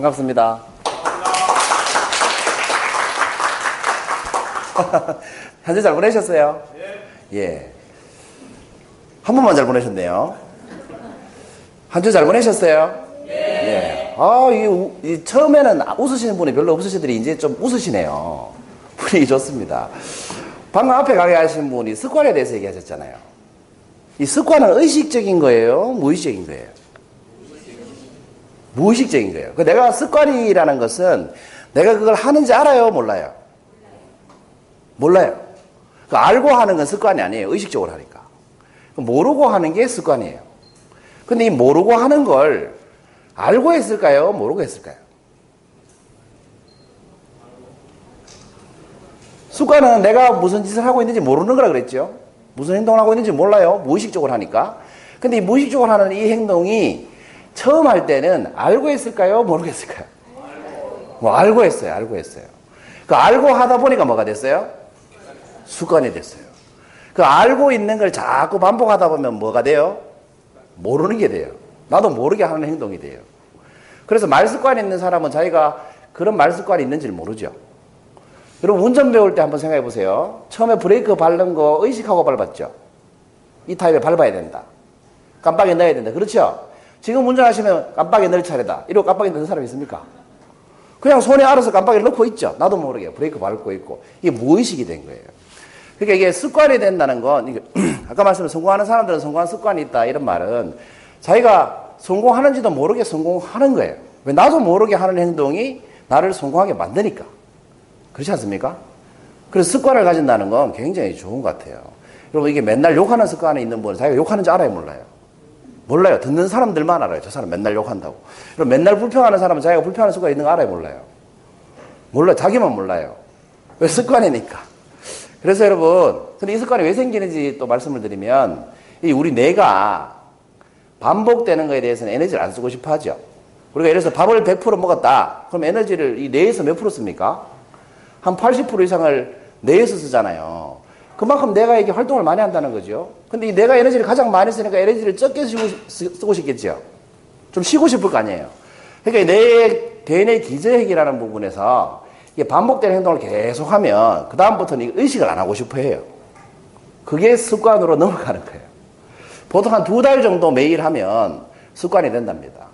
반갑습니다. 한 주 잘 보내셨어요? 예. 한 번만 잘 보내셨네요. 한 주 잘 보내셨어요? 예. 아, 이, 우- 이 처음에는 웃으시는 분이 별로 없으시더니 이제 좀 웃으시네요. 분위기 좋습니다. 방금 앞에 가게 하신 분이 습관에 대해서 얘기하셨잖아요. 이 습관은 의식적인 거예요? 무의식적인 거예요? 무의식적인 거예요. 그 내가 습관이라는 것은 내가 그걸 하는지 알아요? 몰라요? 몰라요. 그 알고 하는 건 습관이 아니에요. 의식적으로 하니까. 그 모르고 하는 게 습관이에요. 근데 이 모르고 하는 걸 알고 했을까요? 모르고 했을까요? 습관은 내가 무슨 짓을 하고 있는지 모르는 거라 그랬죠. 무슨 행동을 하고 있는지 몰라요. 무의식적으로 하니까. 근데 이 무의식적으로 하는 이 행동이 처음 할 때는 알고 했을까요? 모르고 했을까요? 뭐 알고 했어요. 알고 했어요. 그 알고 하다 보니까 뭐가 됐어요? 습관이 됐어요. 그 알고 있는 걸 자꾸 반복하다 보면 뭐가 돼요? 모르는 게 돼요. 나도 모르게 하는 행동이 돼요. 그래서 말 습관이 있는 사람은 자기가 그런 말 습관이 있는지를 모르죠. 여러분 운전 배울 때 한번 생각해 보세요. 처음에 브레이크 밟는 거 의식하고 밟았죠. 이 타입에 밟아야 된다. 깜빡이 넣어야 된다. 그렇죠? 지금 운전하시면 깜빡이 넣을 차례다. 이러고 깜빡이 넣는 사람 있습니까? 그냥 손에 알아서 깜빡이를 넣고 있죠. 나도 모르게 브레이크 밟고 있고. 이게 무의식이 된 거예요. 그러니까 이게 습관이 된다는 건, 아까 말씀드린 성공하는 사람들은 성공한 습관이 있다. 이런 말은 자기가 성공하는지도 모르게 성공하는 거예요. 왜 나도 모르게 하는 행동이 나를 성공하게 만드니까. 그렇지 않습니까? 그래서 습관을 가진다는 건 굉장히 좋은 것 같아요. 여러분 이게 맨날 욕하는 습관이 있는 분은 자기가 욕하는지 알아요, 몰라요? 몰라요. 듣는 사람들만 알아요. 저 사람 맨날 욕한다고. 그럼 맨날 불평하는 사람은 자기가 불평하는 습관이 있는 거 알아요, 몰라요? 몰라요. 자기만 몰라요. 왜 습관이니까. 그래서 여러분, 근데 이 습관이 왜 생기는지 또 말씀을 드리면, 이 우리 뇌가 반복되는 거에 대해서는 에너지를 안 쓰고 싶어 하죠. 우리가 예를 들어서 밥을 100% 먹었다. 그럼 에너지를 이 뇌에서 몇 프로 씁니까? 한 80% 이상을 뇌에서 쓰잖아요. 그만큼 내가 이게 활동을 많이 한다는 거죠. 근데 이 내가 에너지를 가장 많이 쓰니까 에너지를 적게 쓰고, 싶겠죠. 좀 쉬고 싶을 거 아니에요. 그러니까 내 대뇌 기저핵이라는 부분에서 이게 반복되는 행동을 계속 하면 그 다음부터는 이 의식을 안 하고 싶어 해요. 그게 습관으로 넘어가는 거예요. 보통 한 두 달 정도 매일 하면 습관이 된답니다.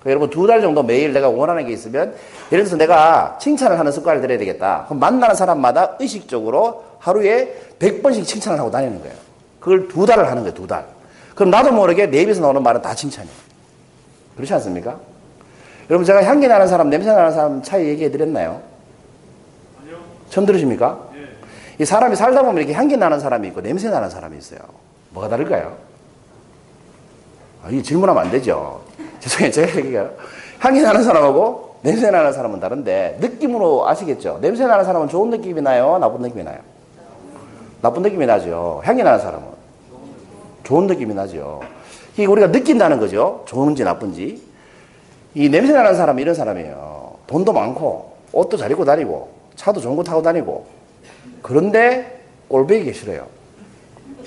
그러니까 여러분 두 달 정도 매일 내가 원하는 게 있으면 예를 들어서 내가 칭찬을 하는 습관을 들여야 되겠다. 그럼 만나는 사람마다 의식적으로 하루에 100번씩 칭찬을 하고 다니는 거예요. 그걸 두 달을 하는 거예요. 두 달. 그럼 나도 모르게 내 입에서 나오는 말은 다 칭찬이에요. 그렇지 않습니까? 여러분 제가 향기 나는 사람, 냄새 나는 사람 차이 얘기해 드렸나요? 처음 들으십니까? 이 사람이 살다 보면 이렇게 향기 나는 사람이 있고 냄새 나는 사람이 있어요. 뭐가 다를까요? 아, 이 질문하면 안 되죠. 죄송해요. 제가 얘기가 향기 나는 사람하고 냄새 나는 사람은 다른데 느낌으로 아시겠죠? 냄새 나는 사람은 좋은 느낌이 나요? 나쁜 느낌이 나요? 나쁜 느낌이 나죠. 향기 나는 사람은 좋은 느낌이 나죠. 이게 우리가 느낀다는 거죠. 좋은지 나쁜지. 이 냄새 나는 사람은 이런 사람이에요. 돈도 많고 옷도 잘 입고 다니고 차도 좋은 거 타고 다니고 그런데 꼴배기 싫어요.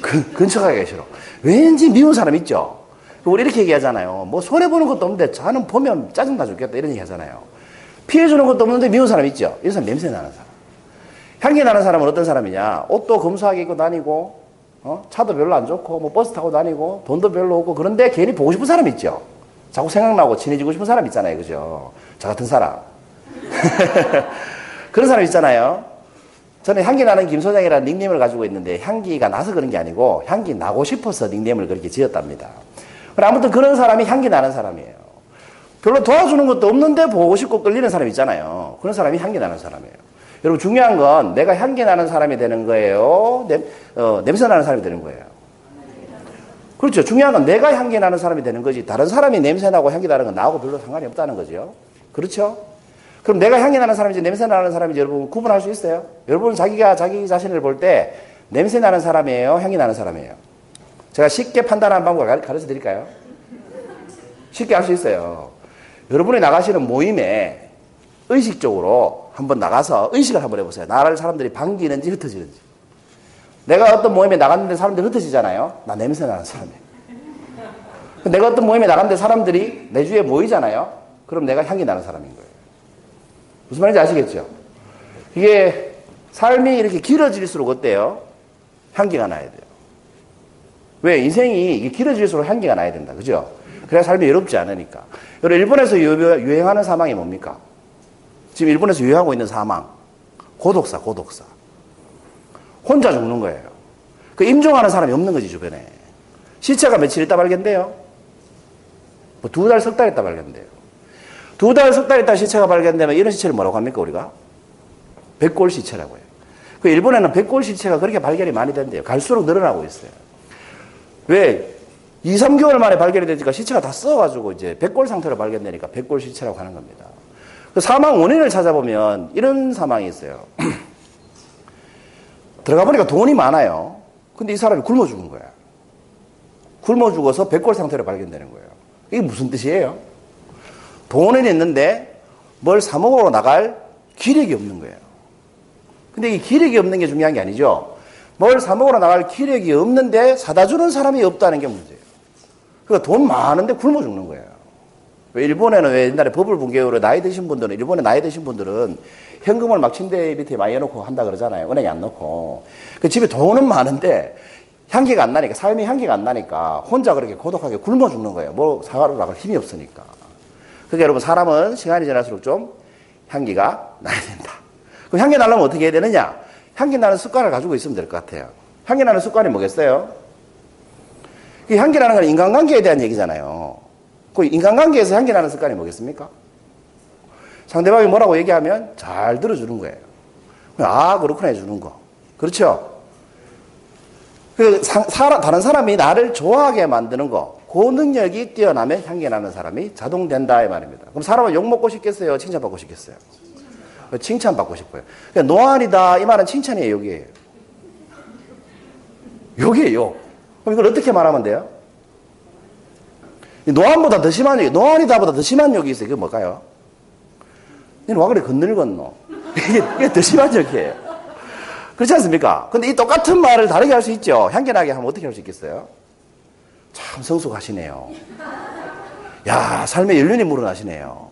그, 근처 가기가 싫어. 왠지 미운 사람 있죠? 우리 이렇게 얘기하잖아요. 뭐 손해보는 것도 없는데 자는 보면 짜증나 죽겠다. 이런 얘기 하잖아요. 피해주는 것도 없는데 미운 사람 있죠? 이런 사람 냄새 나는 사람. 향기 나는 사람은 어떤 사람이냐? 옷도 검소하게 입고 다니고, 어? 차도 별로 안 좋고, 뭐 버스 타고 다니고, 돈도 별로 없고, 그런데 괜히 보고 싶은 사람 있죠? 자꾸 생각나고 친해지고 싶은 사람 있잖아요. 그죠? 저 같은 사람. 그런 사람 있잖아요. 저는 향기 나는 김 소장이라는 닉네임을 가지고 있는데 향기가 나서 그런 게 아니고 향기 나고 싶어서 닉네임을 그렇게 지었답니다. 아무튼 그런 사람이 향기 나는 사람이에요. 별로 도와주는 것도 없는데 보고 싶고 끌리는 사람 있잖아요. 그런 사람이 향기 나는 사람이에요. 여러분 중요한 건 내가 향기 나는 사람이 되는 거예요. 냄, 어, 냄새 나는 사람이 되는 거예요. 그렇죠. 중요한 건 내가 향기 나는 사람이 되는 거지. 다른 사람이 냄새 나고 향기 나는 건 나하고 별로 상관이 없다는 거죠. 그렇죠? 그럼 내가 향기 나는 사람인지 냄새 나는 사람인지 여러분 구분할 수 있어요? 여러분 자기가 자기 자신을 볼 때 냄새 나는 사람이에요? 향기 나는 사람이에요? 제가 쉽게 판단하는 방법을 가르쳐 드릴까요? 쉽게 할 수 있어요. 여러분이 나가시는 모임에 의식적으로 한번 나가서 의식을 한번 해보세요. 나를 사람들이 반기는지 흩어지는지. 내가 어떤 모임에 나갔는데 사람들이 흩어지잖아요. 나 냄새 나는 사람이에요. 내가 어떤 모임에 나갔는데 사람들이 내 주위에 모이잖아요. 그럼 내가 향기 나는 사람인 거예요. 무슨 말인지 아시겠죠? 이게 삶이 이렇게 길어질수록 어때요? 향기가 나야 돼요. 왜? 인생이 길어질수록 향기가 나야 된다. 그죠? 그래야 삶이 외롭지 않으니까. 여러분, 일본에서 유행하는 사망이 뭡니까? 지금 일본에서 유행하고 있는 사망. 고독사, 고독사. 혼자 죽는 거예요. 그 임종하는 사람이 없는 거지, 주변에. 시체가 며칠 있다 발견돼요? 뭐 두 달, 석 달 있다 발견돼요. 두 달, 석 달 있다 시체가 발견되면 이런 시체를 뭐라고 합니까, 우리가? 백골 시체라고 해요. 그 일본에는 백골 시체가 그렇게 발견이 많이 된대요. 갈수록 늘어나고 있어요. 왜? 2, 3개월 만에 발견이 되니까 시체가 다 썩어가지고 이제 백골 상태로 발견되니까 백골 시체라고 하는 겁니다. 그 사망 원인을 찾아보면 이런 사망이 있어요. 들어가 보니까 돈이 많아요. 근데 이 사람이 굶어 죽은 거야. 굶어 죽어서 백골 상태로 발견되는 거예요. 이게 무슨 뜻이에요? 돈은 있는데 뭘 사먹으러 나갈 기력이 없는 거예요. 근데 이 기력이 없는 게 중요한 게 아니죠. 뭘 사먹으러 나갈 기력이 없는데 사다 주는 사람이 없다는 게 문제예요. 그러니까 돈 많은데 굶어 죽는 거예요. 왜 일본에는 왜 옛날에 버블 붕괴로 나이 드신 분들은 일본에 나이 드신 분들은 현금을 막 침대 밑에 많이 해놓고 한다 그러잖아요. 은행에 안 넣고. 그 집에 돈은 많은데 향기가 안 나니까 삶의 향기가 안 나니까 혼자 그렇게 고독하게 굶어 죽는 거예요. 뭐 사과로 나갈 힘이 없으니까. 그러니까 여러분 사람은 시간이 지날수록 좀 향기가 나야 된다. 그럼 향기 나려면 어떻게 해야 되느냐? 향기 나는 습관을 가지고 있으면 될 것 같아요. 향기 나는 습관이 뭐겠어요? 이 향기 나는 건 인간관계에 대한 얘기잖아요. 그 인간관계에서 향기 나는 습관이 뭐겠습니까? 상대방이 뭐라고 얘기하면 잘 들어주는 거예요. 아, 그렇구나 해주는 거. 그렇죠? 그 사람, 다른 사람이 나를 좋아하게 만드는 거. 그 능력이 뛰어나면 향기 나는 사람이 자동된다 이 말입니다. 그럼 사람은 욕 먹고 싶겠어요? 칭찬받고 싶겠어요? 칭찬받고 싶어요. 그러니까 노안이다 이 말은 칭찬이에요, 욕이에요. 욕이에요. 그럼 이걸 어떻게 말하면 돼요? 노안보다 더 심한 욕이, 노안이다보다 더 심한 욕이 있어요. 그게 뭘까요? 너는 와 그래 건늙었노? 이게, 이게 더 심한 욕이에요. 그렇지 않습니까? 근데 이 똑같은 말을 다르게 할 수 있죠. 향기나게 하면 어떻게 할 수 있겠어요? 참 성숙하시네요. 야, 삶의 연륜이 물어나시네요.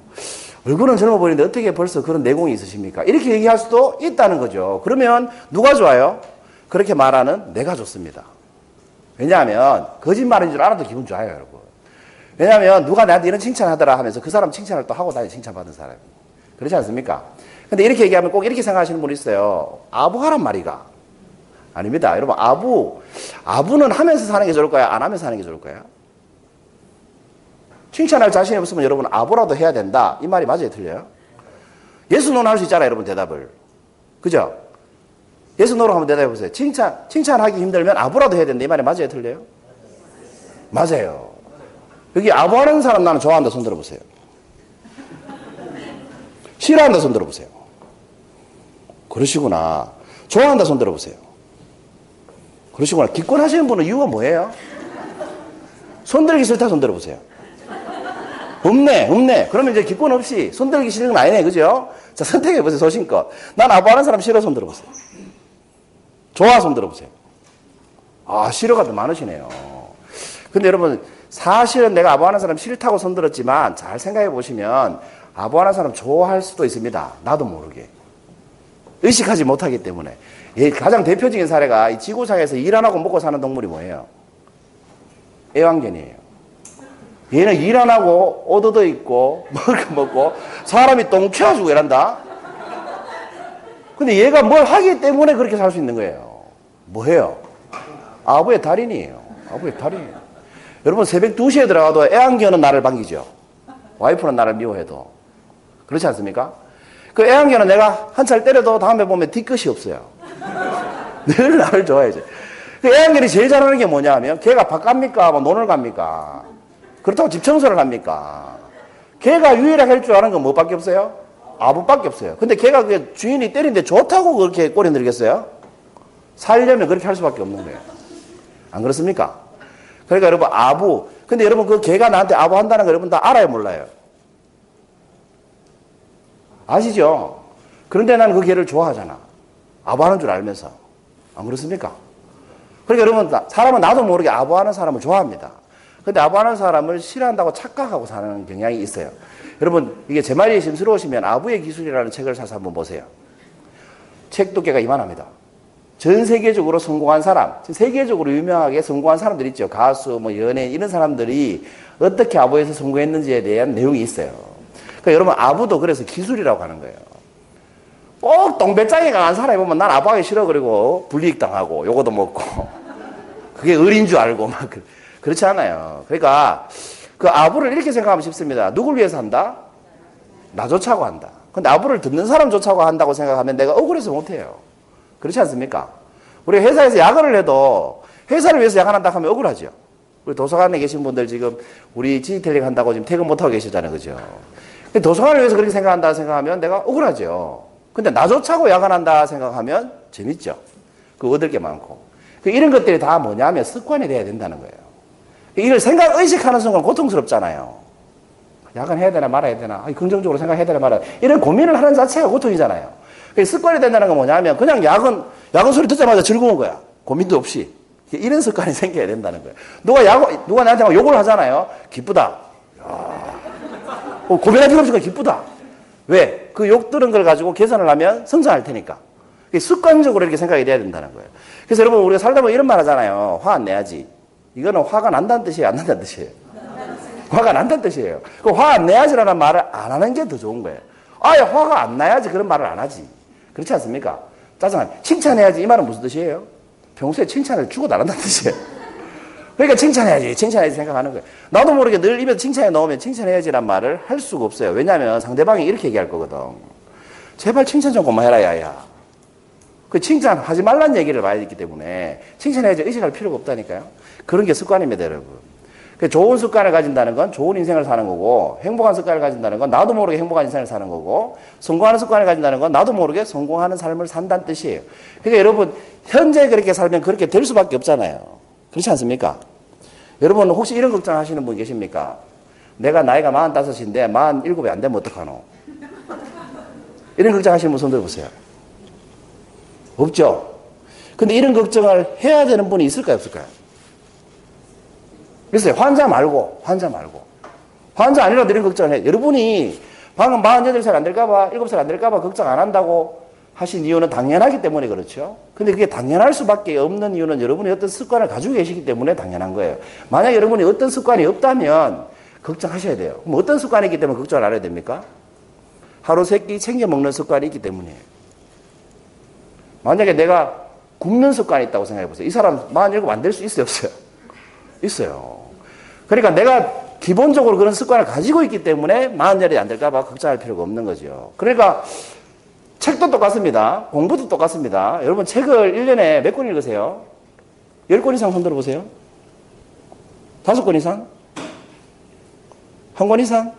얼굴은 젊어 보이는데 어떻게 벌써 그런 내공이 있으십니까? 이렇게 얘기할 수도 있다는 거죠. 그러면 누가 좋아요? 그렇게 말하는 내가 좋습니다. 왜냐하면 거짓말인 줄 알아도 기분 좋아요, 여러분. 왜냐하면 누가 나한테 이런 칭찬하더라 하면서 그 사람 칭찬을 또 하고 다니 칭찬받은 사람. 그렇지 않습니까? 근데 이렇게 얘기하면 꼭 이렇게 생각하시는 분 있어요. 아부하란 말이가. 아닙니다. 여러분, 아부. 아부는 하면서 사는 게 좋을까요? 안 하면서 사는 게 좋을까요? 칭찬할 자신이 없으면 여러분 아부라도 해야 된다. 이 말이 맞아요? 틀려요? 예수 노는 할수 있잖아요, 여러분 대답을. 그죠? 예수 노로 한번 대답해 보세요. 칭찬, 칭찬하기 힘들면 아부라도 해야 된다. 이 말이 맞아요? 틀려요? 맞아요. 여기 아부하는 사람 나는 좋아한다. 손 들어보세요. 싫어한다. 손 들어보세요. 그러시구나. 좋아한다. 손 들어보세요. 그러시구나. 기권하시는 분은 이유가 뭐예요? 손들기 싫다. 손 들어보세요. 없네, 없네. 그러면 이제 기권 없이 손들기 싫은 건 아니네, 그죠? 자, 선택해보세요, 소신껏. 난 아부하는 사람 싫어, 손 들어보세요. 좋아, 손 들어보세요. 아, 싫어가 더 많으시네요. 근데 여러분, 사실은 내가 아부하는 사람 싫다고 손 들었지만, 잘 생각해 보시면, 아부하는 사람 좋아할 수도 있습니다. 나도 모르게. 의식하지 못하기 때문에. 가장 대표적인 사례가 이 지구상에서 일 안 하고 먹고 사는 동물이 뭐예요? 애완견이에요. 얘는 일 안 하고 오도도 있고 먹을 거 먹고 사람이 똥치워주고 이란다. 근데 얘가 뭘 하기 때문에 그렇게 살 수 있는 거예요. 뭐해요? 아부의 달인이에요. 아부의 달인. 여러분 새벽 2시에 들어가도 애완견은 나를 반기죠. 와이프는 나를 미워해도. 그렇지 않습니까? 그 애완견은 내가 한 차를 때려도 다음에 보면 뒤끝이 없어요. 늘 나를 좋아해줘. 그 애완견이 제일 잘하는 게 뭐냐 하면 걔가 밥 갑니까? 뭐 논을 갑니까? 그렇다고 집 청소를 합니까? 걔가 유일하게 할 줄 아는 건 뭐밖에 없어요? 아부밖에 없어요. 근데 걔가 그 주인이 때리는데 좋다고 그렇게 꼬리 들겠어요? 살려면 그렇게 할 수밖에 없는 거예요. 안 그렇습니까? 그러니까 여러분 아부. 근데 여러분 그 걔가 나한테 아부한다는 거 여러분 다 알아요 몰라요? 아시죠? 그런데 나는 그 개를 좋아하잖아. 아부하는 줄 알면서. 안 그렇습니까? 그러니까 여러분 사람은 나도 모르게 아부하는 사람을 좋아합니다. 근데 아부하는 사람을 싫어한다고 착각하고 사는 경향이 있어요. 여러분, 이게 제 말이 심스러우시면 아부의 기술이라는 책을 사서 한번 보세요. 책 두께가 이만합니다. 전 세계적으로 성공한 사람, 세계적으로 유명하게 성공한 사람들 있죠. 가수, 뭐 연예인 이런 사람들이 어떻게 아부에서 성공했는지에 대한 내용이 있어요. 그러니까 여러분 아부도 그래서 기술이라고 하는 거예요. 꼭 동배짱이 강한 사람이 보면 난 아부하기 싫어 그리고 불이익 당하고 요거도 먹고 그게 을인 줄 알고 막 그, 그렇지 않아요. 그러니까 그 아부를 이렇게 생각하면 쉽습니다. 누굴 위해서 한다? 나 좋자고 한다. 근데 아부를 듣는 사람 좋자고 한다고 생각하면 내가 억울해서 못해요. 그렇지 않습니까? 우리 회사에서 야근을 해도 회사를 위해서 야근한다 하면 억울하죠. 우리 도서관에 계신 분들 지금 우리 디지털링 한다고 지금 퇴근 못하고 계시잖아요. 그죠? 도서관을 위해서 그렇게 생각한다 생각하면 내가 억울하죠. 근데 나조차고 야간한다 생각하면 재밌죠. 그 얻을 게 많고. 그 이런 것들이 다 뭐냐면 습관이 돼야 된다는 거예요. 이걸 생각, 의식하는 순간 고통스럽잖아요. 야간해야 되나 말아야 되나. 긍정적으로 생각해야 되나 말아야 되나. 이런 고민을 하는 자체가 고통이잖아요. 습관이 된다는 건 뭐냐면 그냥 야근, 야근 소리 듣자마자 즐거운 거야. 고민도 없이. 이런 습관이 생겨야 된다는 거예요. 누가 야구, 누가 나한테 막 욕을 하잖아요. 기쁘다. 어, 고민할 필요 없으니까 기쁘다. 왜? 그 욕 들은 걸 가지고 계산을 하면 성장할 테니까. 습관적으로 이렇게 생각이 돼야 된다는 거예요. 그래서 여러분, 우리가 살다 보면 이런 말 하잖아요. 화 안 내야지. 이거는 화가 난다는 뜻이에요? 안 난다는 뜻이에요? 화가 난다는 뜻이에요. 그 화 안 내야지라는 말을 안 하는 게 더 좋은 거예요. 아예 화가 안 나야지 그런 말을 안 하지. 그렇지 않습니까? 짜증나. 칭찬해야지 이 말은 무슨 뜻이에요? 평소에 칭찬을 주고 나란다는 뜻이에요. 그러니까 칭찬해야지, 칭찬해야지 생각하는 거예요. 나도 모르게 늘 입에 칭찬해 넣으면 칭찬해야지란 말을 할 수가 없어요. 왜냐하면 상대방이 이렇게 얘기할 거거든. 제발 칭찬 좀 그만해라, 야야. 그 칭찬하지 말란 얘기를 많이 듣기 때문에 칭찬해야지 의식할 필요가 없다니까요. 그런 게 습관입니다, 여러분. 그 좋은 습관을 가진다는 건 좋은 인생을 사는 거고, 행복한 습관을 가진다는 건 나도 모르게 행복한 인생을 사는 거고, 성공하는 습관을 가진다는 건 나도 모르게 성공하는 삶을 산다는 뜻이에요. 그러니까 여러분, 현재 그렇게 살면 그렇게 될 수밖에 없잖아요. 그렇지 않습니까? 여러분, 혹시 이런 걱정 하시는 분 계십니까? 내가 나이가 45인데 47이 안 되면 어떡하노? 이런 걱정 하시는 분 손 들어 보세요. 없죠? 근데 이런 걱정을 해야 되는 분이 있을까요, 없을까요? 글쎄요, 환자 말고, 환자 말고. 환자 아니라도 이런 걱정을 해. 여러분이 방금 48살 안 될까봐, 7살 안 될까봐 걱정 안 한다고 하신 이유는 당연하기 때문에 그렇죠. 근데 그게 당연할 수밖에 없는 이유는 여러분이 어떤 습관을 가지고 계시기 때문에 당연한 거예요. 만약 여러분이 어떤 습관이 없다면 걱정하셔야 돼요. 그럼 어떤 습관이 있기 때문에 걱정을 안 해야 됩니까? 하루 세 끼 챙겨 먹는 습관이 있기 때문에. 만약에 내가 굶는 습관이 있다고 생각해 보세요. 이 사람 47 안 될 수 있어요, 없어요? 있어요. 그러니까 내가 기본적으로 그런 습관을 가지고 있기 때문에 40살이 안 될까봐 걱정할 필요가 없는 거죠. 그러니까 책도 똑같습니다. 공부도 똑같습니다. 여러분 책을 1년에 몇 권 읽으세요? 10권 이상 손 들어 보세요. 5권 이상? 한 권 이상?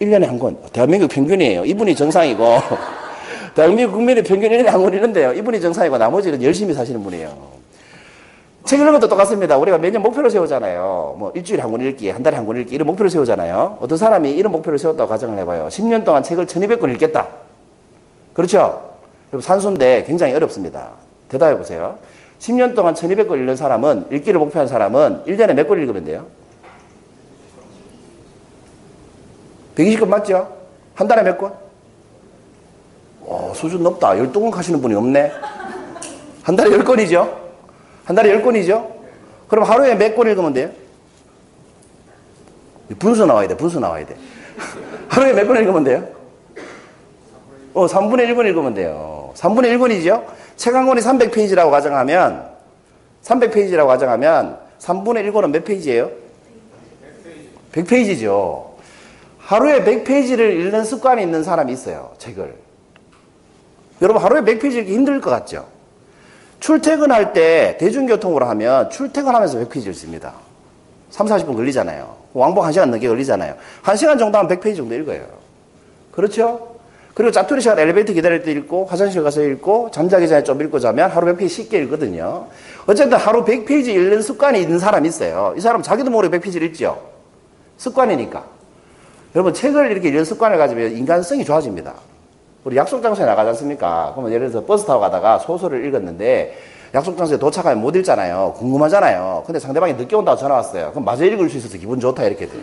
1년에 한 권. 대한민국 평균이에요. 이분이 정상이고 대한민국 국민의 평균 1년에 한 권 읽는데요. 이분이 정상이고 나머지는 열심히 사시는 분이에요. 책 읽는 것도 똑같습니다. 우리가 매년 목표를 세우잖아요. 뭐 일주일에 한 권 읽기, 한 달에 한 권 읽기 이런 목표를 세우잖아요. 어떤 사람이 이런 목표를 세웠다고 가정을 해봐요. 10년 동안 책을 1200권 읽겠다. 그렇죠? 산수인데 굉장히 어렵습니다. 대답해 보세요. 10년 동안 1200권 읽는 사람은, 읽기를 목표한 사람은 1년에 몇 권 읽으면 돼요? 120권 맞죠? 한 달에 몇 권? 오, 수준 높다. 12권 가시는 분이 없네. 한 달에 10권이죠? 한 달에 10권이죠? 그럼 하루에 몇 권 읽으면 돼요? 분수 나와야 돼, 분수 나와야 돼. 하루에 몇 권 읽으면 돼요? 어, 3분의 1권 읽으면 돼요. 3분의 1권이죠? 책 한 권이 300페이지라고 가정하면, 300페이지라고 가정하면, 3분의 1권은 몇 페이지예요? 100페이지죠. 하루에 100페이지를 읽는 습관이 있는 사람이 있어요, 책을. 여러분, 하루에 100페이지 읽기 힘들 것 같죠? 출퇴근할 때 대중교통으로 하면 출퇴근하면서 100페이지 읽습니다. 3, 40분 걸리잖아요. 왕복 1시간 넘게 걸리잖아요. 1시간 정도 하면 100페이지 정도 읽어요. 그렇죠? 그리고 짜투리 시간 엘리베이터 기다릴 때 읽고 화장실 가서 읽고 잠자기 전에 좀 읽고 자면 하루 100페이지 쉽게 읽거든요. 어쨌든 하루 100페이지 읽는 습관이 있는 사람이 있어요. 이 사람 자기도 모르게 100페이지를 읽죠. 습관이니까. 여러분 책을 이렇게 읽는 습관을 가지면 인간성이 좋아집니다. 우리 약속 장소에 나가지 않습니까? 그러면 예를 들어서 버스 타고 가다가 소설을 읽었는데 약속 장소에 도착하면 못 읽잖아요. 궁금하잖아요. 근데 상대방이 늦게 온다고 전화 왔어요. 그럼 마저 읽을 수 있어서 기분 좋다 이렇게 돼요.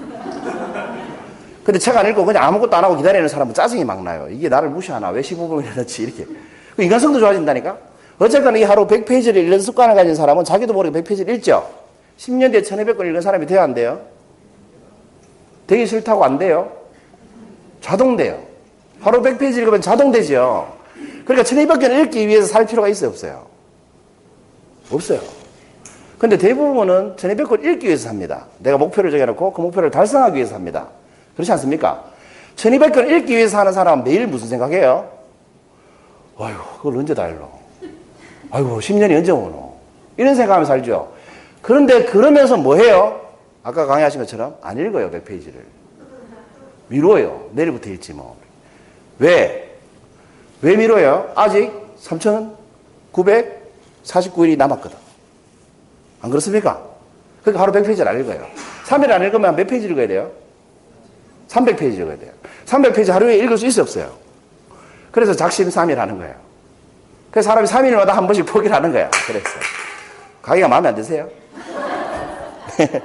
근데 책 안 읽고 그냥 아무것도 안 하고 기다리는 사람은 짜증이 막 나요. 이게 나를 무시하나? 왜 15분이나 넣지? 이렇게. 그 인간성도 좋아진다니까? 어쨌거나 이 하루 100페이지를 읽는 습관을 가진 사람은 자기도 모르게 100페이지를 읽죠? 10년 뒤에 1200권 읽은 사람이 돼야 안 돼요? 되기 싫다고 안 돼요? 자동 돼요. 하루 100페이지 읽으면 자동 되죠? 그러니까 1200권 읽기 위해서 살 필요가 있어요? 없어요? 없어요. 근데 대부분은 1200권 읽기 위해서 삽니다. 내가 목표를 정해놓고 그 목표를 달성하기 위해서 합니다. 그렇지 않습니까? 1200권 읽기 위해서 하는 사람은 매일 무슨 생각해요? 아유, 그걸 언제 다 읽어? 아이고, 10년이 언제 오노? 이런 생각하면 살죠. 그런데 그러면서 뭐 해요? 아까 강의하신 것처럼 안 읽어요, 100페이지를. 미뤄요. 내일부터 읽지 뭐. 왜? 왜 미뤄요? 아직 3,949일이 남았거든. 안 그렇습니까? 그러니까 하루 100페이지를 안 읽어요. 3일 안 읽으면 몇 페이지 읽어야 돼요? 300페이지 읽어야 돼요. 300페이지 하루에 읽을 수 있어 없어요? 그래서 작심 3일 하는 거예요. 그래서 사람이 3일마다 한 번씩 포기를 하는 거야. 그랬어. 강의가 마음에 안 드세요?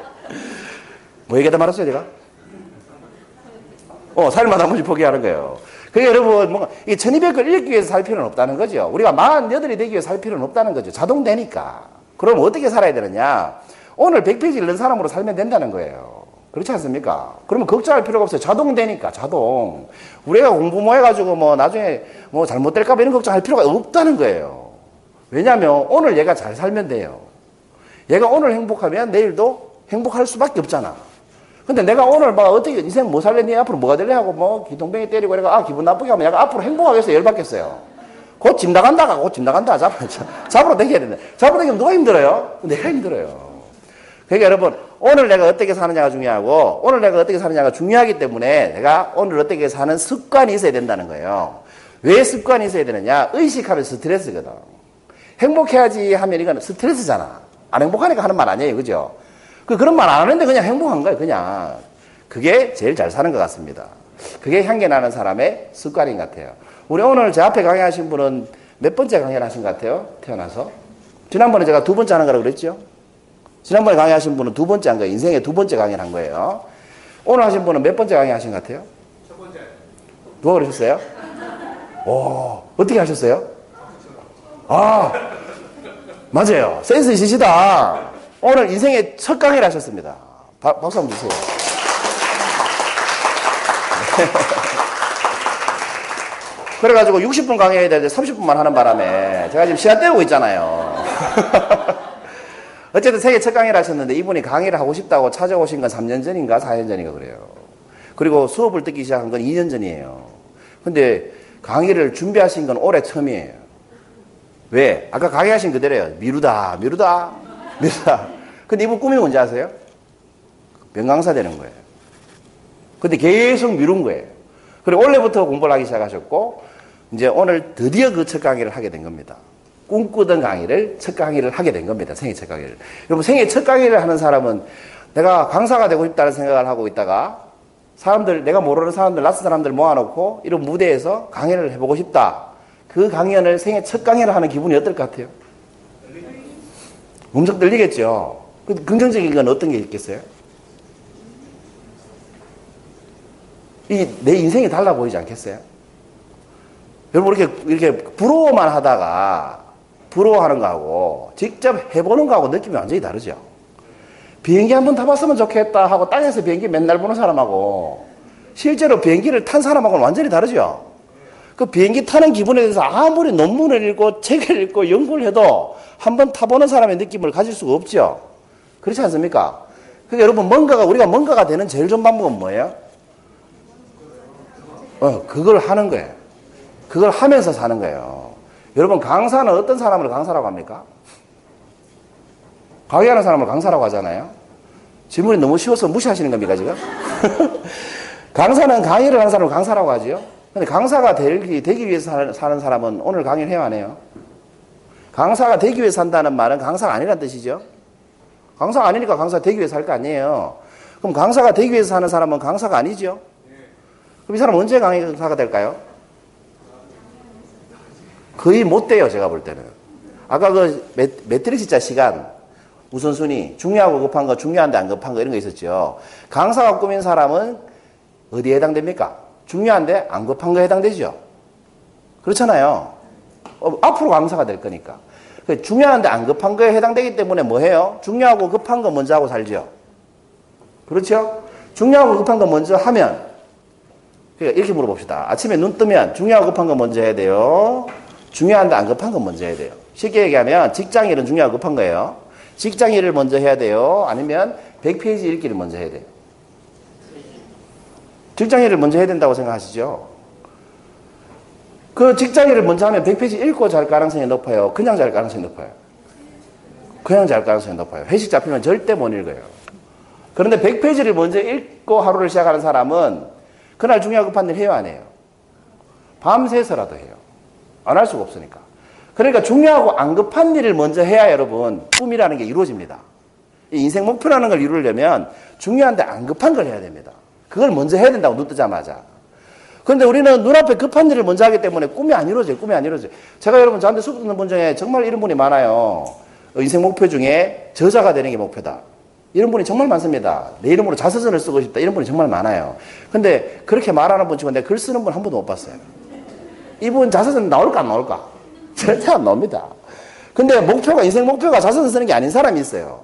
뭐 얘기하다 말았어요, 제가? 어, 4일마다 한 번씩 포기하는 거예요. 그게 여러분, 뭔가, 이 1200을 읽기 위해서 살 필요는 없다는 거죠. 우리가 48이 되기 위해서 살 필요는 없다는 거죠. 자동 되니까. 그럼 어떻게 살아야 되느냐? 오늘 100페이지 읽는 사람으로 살면 된다는 거예요. 그렇지 않습니까? 그러면 걱정할 필요가 없어요. 자동 되니까, 자동. 우리가 공부 뭐 해가지고 뭐 나중에 뭐 잘못될까봐 이런 걱정할 필요가 없다는 거예요. 왜냐하면 오늘 얘가 잘 살면 돼요. 얘가 오늘 행복하면 내일도 행복할 수밖에 없잖아. 근데 내가 오늘 막 어떻게 인생 뭐 살랬니? 앞으로 뭐가 될래? 하고 뭐 기동뱅이 때리고 내가 아, 기분 나쁘게 하면 얘가 앞으로 행복하겠어? 열받겠어요. 곧 집 나간다, 곧집 나간다. 잡, 잡으러 다녀야 되는데. 잡으러 다니면 누가 힘들어요? 내가 힘들어요. 그러니까 여러분, 오늘 내가 어떻게 사느냐가 중요하고, 오늘 내가 어떻게 사느냐가 중요하기 때문에 내가 오늘 어떻게 사는 습관이 있어야 된다는 거예요. 왜 습관이 있어야 되느냐? 의식하면 스트레스거든. 행복해야지 하면 이건 스트레스잖아. 안 행복하니까 하는 말 아니에요. 그죠? 그 그런 말 안 하는데 그냥 행복한 거예요. 그냥. 그게 제일 잘 사는 것 같습니다. 그게 향기 나는 사람의 습관인 것 같아요. 우리 오늘 제 앞에 강의하신 분은 몇 번째 강의를 하신 것 같아요? 태어나서. 지난번에 제가 두 번째 하는 거라고 그랬죠? 지난번에 강의하신 분은 두 번째 한 거예요. 인생의 두 번째 강의를 한 거예요. 오늘 하신 분은 몇 번째 강의 하신 것 같아요? 첫 번째. 누가 그러셨어요? 오, 어떻게 하셨어요? 아, 맞아요. 센스 있으시다. 오늘 인생의 첫 강의를 하셨습니다. 바, 박수 한번 주세요. 그래가지고 60분 강의해야 되는데 30분만 하는 바람에 제가 지금 시간 때우고 있잖아요. 어쨌든 세계 첫 강의를 하셨는데 이분이 강의를 하고 싶다고 찾아오신 건 3년 전인가 4년 전인가 그래요. 그리고 수업을 듣기 시작한 건 2년 전이에요. 근데 강의를 준비하신 건 올해 처음이에요. 왜? 아까 강의하신 그대로예요. 미루다, 미루다, 미루다. 근데 이분 꿈이 뭔지 아세요? 명강사 되는 거예요. 근데 계속 미룬 거예요. 그리고 원래부터 공부를 하기 시작하셨고, 이제 오늘 드디어 그 첫 강의를 하게 된 겁니다. 꿈꾸던 강의를 첫 강의를 하게 된 겁니다. 생애 첫 강의를. 여러분 생애 첫 강의를 하는 사람은 내가 강사가 되고 싶다는 생각을 하고 있다가 사람들 내가 모르는 사람들 낯선 사람들 모아놓고 이런 무대에서 강의를 해보고 싶다. 그 강연을 생애 첫 강의를 하는 기분이 어떨 것 같아요? 엄청 떨리겠죠. 그 긍정적인 건 어떤 게 있겠어요? 이 내 인생이 달라 보이지 않겠어요? 여러분 이렇게 이렇게 부러워만 하다가 부러워하는 거하고 직접 해보는 거하고 느낌이 완전히 다르죠. 비행기 한 번 타봤으면 좋겠다 하고 땅에서 비행기 맨날 보는 사람하고 실제로 비행기를 탄 사람하고는 완전히 다르죠. 그 비행기 타는 기분에 대해서 아무리 논문을 읽고 책을 읽고 연구를 해도 한번 타보는 사람의 느낌을 가질 수가 없죠. 그렇지 않습니까? 그러니까 여러분 뭔가가 우리가 뭔가가 되는 제일 좋은 방법은 뭐예요? 어, 그걸 하는 거예요. 그걸 하면서 사는 거예요. 여러분 강사는 어떤 사람을 강사라고 합니까? 강의하는 사람을 강사라고 하잖아요. 질문이 너무 쉬워서 무시하시는 겁니까 지금? 강사는 강의를 하는 사람을 강사라고 하지요. 근데 강사가 되기, 되기 위해서 사는 사람은 오늘 강의를 해야 하네요. 강사가 되기 위해서 산다는 말은 강사가 아니란 뜻이죠. 강사가 아니니까 강사 되기 위해서 할 거 아니에요. 그럼 강사가 되기 위해서 사는 사람은 강사가 아니죠. 그럼 이 사람 언제 강의사가 될까요? 거의 못 돼요, 제가 볼 때는. 아까 그 매, 매트릭스 자 시간 우선순위 중요하고 급한 거 중요한데 안 급한 거 이런 거 있었죠. 강사가 꿈인 사람은 어디에 해당됩니까? 중요한데 안 급한 거에 해당되죠. 그렇잖아요. 어, 앞으로 강사가 될 거니까. 그 중요한데 안 급한 거에 해당되기 때문에 뭐 해요? 중요하고 급한 거 먼저 하고 살죠. 그렇죠? 중요하고 급한 거 먼저 하면 그러니까 이렇게 물어봅시다. 아침에 눈 뜨면 중요하고 급한 거 먼저 해야 돼요. 중요한데 안 급한 거 먼저 해야 돼요. 쉽게 얘기하면 직장 일은 중요하고 급한 거예요. 직장 일을 먼저 해야 돼요. 아니면 100페이지 읽기를 먼저 해야 돼요. 직장 일을 먼저 해야 된다고 생각하시죠? 그 직장 일을 먼저 하면 100페이지 읽고 잘 가능성이 높아요. 그냥 잘 가능성이 높아요. 그냥 잘 가능성이 높아요. 회식 잡히면 절대 못 읽어요. 그런데 100페이지를 먼저 읽고 하루를 시작하는 사람은 그날 중요하고 급한 일 해요, 안 해요? 밤새서라도 해요. 안 할 수가 없으니까. 그러니까 중요하고 안 급한 일을 먼저 해야 여러분 꿈이라는 게 이루어집니다. 인생 목표라는 걸 이루려면 중요한데 안 급한 걸 해야 됩니다. 그걸 먼저 해야 된다고 눈 뜨자마자. 그런데 우리는 눈앞에 급한 일을 먼저 하기 때문에 꿈이 안 이루어져요. 꿈이 안 이루어져요. 제가 여러분 저한테 수업 듣는 분 중에 정말 이런 분이 많아요. 인생 목표 중에 저자가 되는 게 목표다. 이런 분이 정말 많습니다. 내 이름으로 자서전을 쓰고 싶다. 이런 분이 정말 많아요. 근데 그렇게 말하는 분 치고 내가 글 쓰는 분 한 번도 못 봤어요. 이분 자서전 나올까 안 나올까? 절대 안 나옵니다. 근데 목표가, 인생 목표가 자서전 쓰는 게 아닌 사람이 있어요.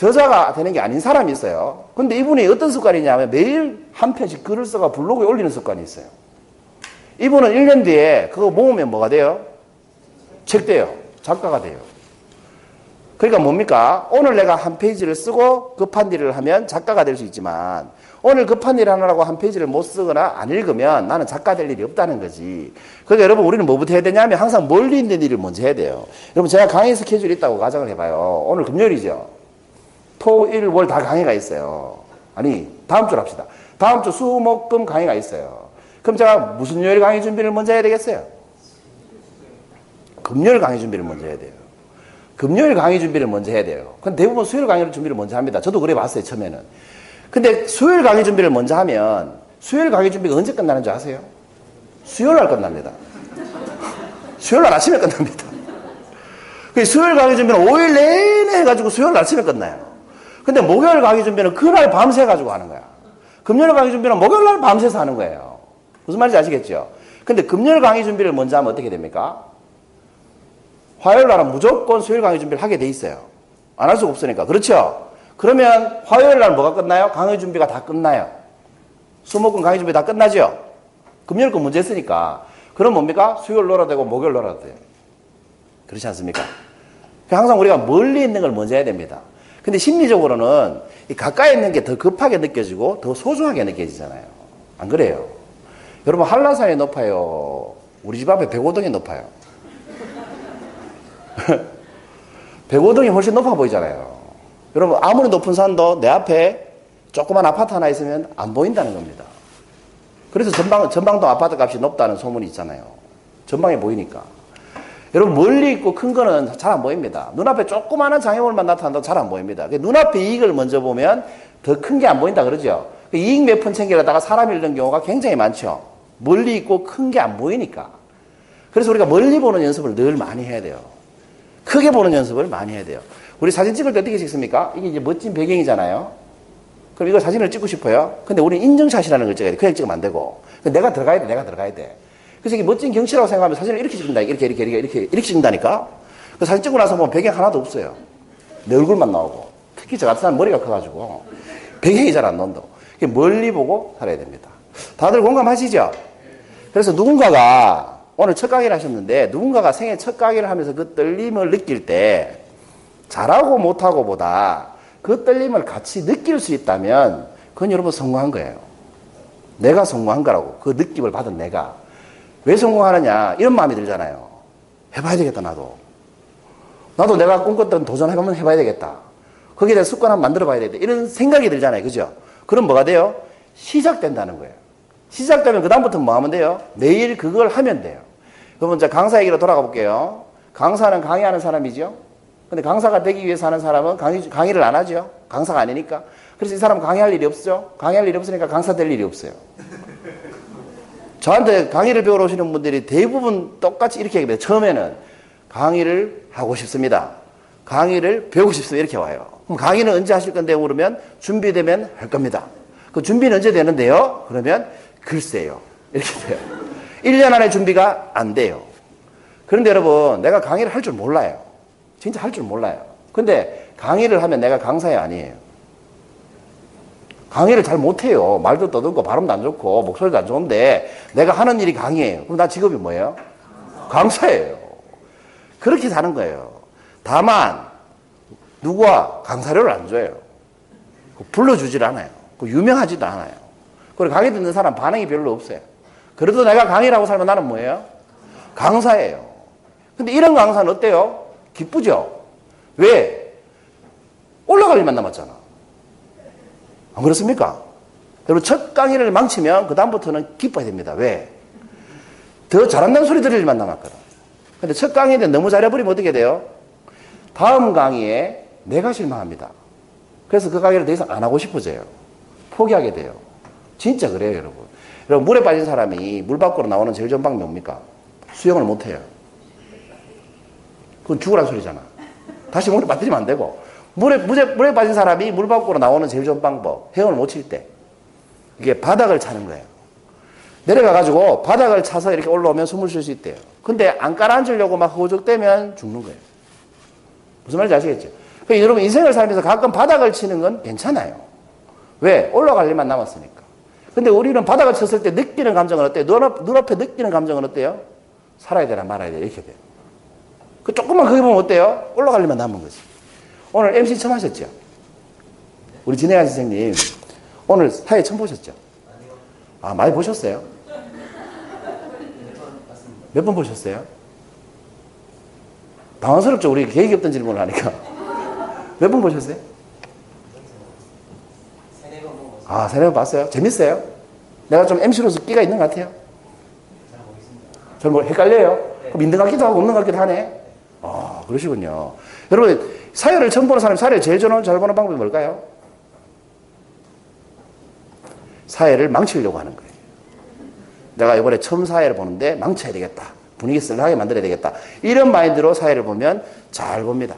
저자가 되는 게 아닌 사람이 있어요. 근데 이분이 어떤 습관이냐면 매일 한 편씩 글을 써가 블로그에 올리는 습관이 있어요. 이분은 1년 뒤에 그거 모으면 뭐가 돼요? 책 돼요. 작가가 돼요. 그러니까 뭡니까? 오늘 내가 한 페이지를 쓰고 급한 일을 하면 작가가 될 수 있지만 오늘 급한 일 하느라고 한 페이지를 못 쓰거나 안 읽으면 나는 작가 될 일이 없다는 거지. 그러니까 여러분 우리는 뭐부터 해야 되냐면 항상 멀리 있는 일을 먼저 해야 돼요. 여러분 제가 강의 스케줄이 있다고 가정을 해봐요. 오늘 금요일이죠. 토, 일, 월 다 강의가 있어요. 아니 다음 주로 합시다. 다음 주 수, 목, 금 강의가 있어요. 그럼 제가 무슨 요일 강의 준비를 먼저 해야 되겠어요? 금요일 강의 준비를 먼저 해야 돼요. 금요일 강의 준비를 먼저 해야 돼요. 근데 대부분 수요일 강의 준비를 먼저 합니다. 저도 그래 봤어요, 처음에는. 근데 수요일 강의 준비를 먼저 하면 수요일 강의 준비가 언제 끝나는 줄 아세요? 수요일 날 끝납니다. 수요일 날 아침에 끝납니다. 그 수요일 강의 준비는 5일 내내 해가지고 수요일 날 아침에 끝나요. 근데 목요일 강의 준비는 그날 밤새 가지고 하는 거야. 금요일 강의 준비는 목요일 날 밤새서 하는 거예요. 무슨 말인지 아시겠죠? 근데 금요일 강의 준비를 먼저 하면 어떻게 됩니까? 화요일 날은 무조건 수요일 강의 준비를 하게 돼 있어요. 안 할 수가 없으니까. 그렇죠? 그러면 화요일 날 뭐가 끝나요? 강의 준비가 다 끝나요. 수목금 강의 준비 다 끝나죠? 금요일 거 문제 했으니까. 그럼 뭡니까? 수요일 놀아도 되고 목요일 놀아도 돼요. 그렇지 않습니까? 항상 우리가 멀리 있는 걸 먼저 해야 됩니다. 근데 심리적으로는 가까이 있는 게 더 급하게 느껴지고 더 소중하게 느껴지잖아요. 안 그래요? 여러분 한라산이 높아요. 우리 집 앞에 백오동이 높아요. 백오동이 훨씬 높아 보이잖아요. 여러분 아무리 높은 산도 내 앞에 조그만 아파트 하나 있으면 안 보인다는 겁니다. 그래서 전방, 전방도 아파트 값이 높다는 소문이 있잖아요. 전방에 보이니까. 여러분 멀리 있고 큰 거는 잘 안 보입니다. 눈앞에 조그마한 장애물만 나타난다고 잘 안 보입니다. 눈앞에 이익을 먼저 보면 더 큰 게 안 보인다 그러죠. 그 이익 몇 푼 챙기려다가 사람 잃는 경우가 굉장히 많죠. 멀리 있고 큰 게 안 보이니까. 그래서 우리가 멀리 보는 연습을 늘 많이 해야 돼요. 크게 보는 연습을 많이 해야 돼요. 우리 사진 찍을 때 어떻게 찍습니까? 이게 이제 멋진 배경이잖아요. 그럼 이거 사진을 찍고 싶어요. 근데 우리는 인증샷이라는 걸 찍어야 돼. 그냥 찍으면 안 되고. 내가 들어가야 돼. 내가 들어가야 돼. 그래서 이게 멋진 경치라고 생각하면 사진을 이렇게 찍는다. 이렇게, 이렇게, 이렇게, 이렇게, 이렇게 찍는다니까? 그 사진 찍고 나서 보면 배경 하나도 없어요. 내 얼굴만 나오고. 특히 저 같은 사람 머리가 커가지고. 배경이 잘 안 나온다고. 멀리 보고 살아야 됩니다. 다들 공감하시죠? 그래서 누군가가 오늘 첫 강의를 하셨는데 누군가가 생애 첫 강의를 하면서 그 떨림을 느낄 때 잘하고 못하고 보다 그 떨림을 같이 느낄 수 있다면 그건 여러분 성공한 거예요. 내가 성공한 거라고. 그 느낌을 받은 내가. 왜 성공하느냐? 이런 마음이 들잖아요. 해봐야 되겠다, 나도. 나도 내가 꿈꿨던 도전해보면 해봐야 되겠다. 거기에 대한 습관 한번 만들어 봐야 되겠다. 이런 생각이 들잖아요. 그죠? 그럼 뭐가 돼요? 시작된다는 거예요. 시작되면 그다음부터 뭐 하면 돼요? 매일 그걸 하면 돼요. 그러면 이제 강사 얘기로 돌아가 볼게요. 강사는 강의하는 사람이죠. 근데 강사가 되기 위해서 하는 사람은 강의, 강의를 안 하죠. 강사가 아니니까. 그래서 이 사람은 강의할 일이 없죠. 강의할 일이 없으니까 강사 될 일이 없어요. 저한테 강의를 배우러 오시는 분들이 대부분 똑같이 이렇게 얘기해요. 처음에는 강의를 하고 싶습니다. 강의를 배우고 싶습니다. 이렇게 와요. 그럼 강의는 언제 하실 건데 물으면 준비되면 할 겁니다. 그 준비는 언제 되는데요? 그러면 글쎄요. 이렇게 돼요. 1년 안에 준비가 안 돼요. 그런데 여러분, 내가 강의를 할 줄 몰라요. 진짜 할 줄 몰라요. 근데 강의를 하면 내가 강사이 아니에요. 강의를 잘 못해요. 말도 떠듬고 발음도 안 좋고 목소리도 안 좋은데 내가 하는 일이 강의예요. 그럼 나 직업이 뭐예요? 강사예요. 그렇게 사는 거예요. 다만 누구와 강사료를 안 줘요. 불러주질 않아요. 유명하지도 않아요. 그리고 강의 듣는 사람 반응이 별로 없어요. 그래도 내가 강의라고 살면 나는 뭐예요? 강사예요. 근데 이런 강사는 어때요? 기쁘죠? 왜? 올라갈 일만 남았잖아. 안 그렇습니까? 여러분, 첫 강의를 망치면 그 다음부터는 기뻐야 됩니다. 왜? 더 잘한다는 소리 들을 일만 남았거든. 근데 첫 강의인데 너무 잘해버리면 어떻게 돼요? 다음 강의에 내가 실망합니다. 그래서 그 강의를 더 이상 안 하고 싶어져요. 포기하게 돼요. 진짜 그래요, 여러분. 여러분, 물에 빠진 사람이 물 밖으로 나오는 제일 좋은 방법이 뭡니까? 수영을 못 해요. 그건 죽으란 소리잖아. 다시 물에 빠뜨리면 안 되고. 물에, 물에, 물에 빠진 사람이 물 밖으로 나오는 제일 좋은 방법. 헤엄을 못 칠 때. 이게 바닥을 차는 거예요. 내려가가지고 바닥을 차서 이렇게 올라오면 숨을 쉴 수 있대요. 근데 안 깔아앉으려고 막 허우적대면 죽는 거예요. 무슨 말인지 아시겠죠? 그러니까 여러분 인생을 살면서 가끔 바닥을 치는 건 괜찮아요. 왜? 올라갈 일만 남았으니까. 근데 우리는 바닥을 쳤을 때 느끼는 감정은 어때요? 눈앞, 눈앞에 느끼는 감정은 어때요? 살아야 되나 말아야 되나 이렇게 돼요. 그 조금만 거기 보면 어때요? 올라갈 일만 남은 거지. 오늘 MC 처음 하셨죠? 우리 진혜아 선생님 오늘 사회 처음 보셨죠? 아 많이 보셨어요? 몇 번 보셨어요? 당황스럽죠? 우리 계획이 없던 질문을 하니까. 몇 번 보셨어요? 아, 세네 번 봤어요? 재밌어요? 내가 좀 MC로서 끼가 있는 것 같아요? 잘 헷갈려요? 그럼 있는 것 같기도 하고 없는 것 같기도 하네? 아, 그러시군요. 여러분, 사회를 처음 보는 사람이 사회를 제일 잘 보는 방법이 뭘까요? 사회를 망치려고 하는 거예요. 내가 이번에 처음 사회를 보는데 망쳐야 되겠다. 분위기 썰하게 만들어야 되겠다. 이런 마인드로 사회를 보면 잘 봅니다.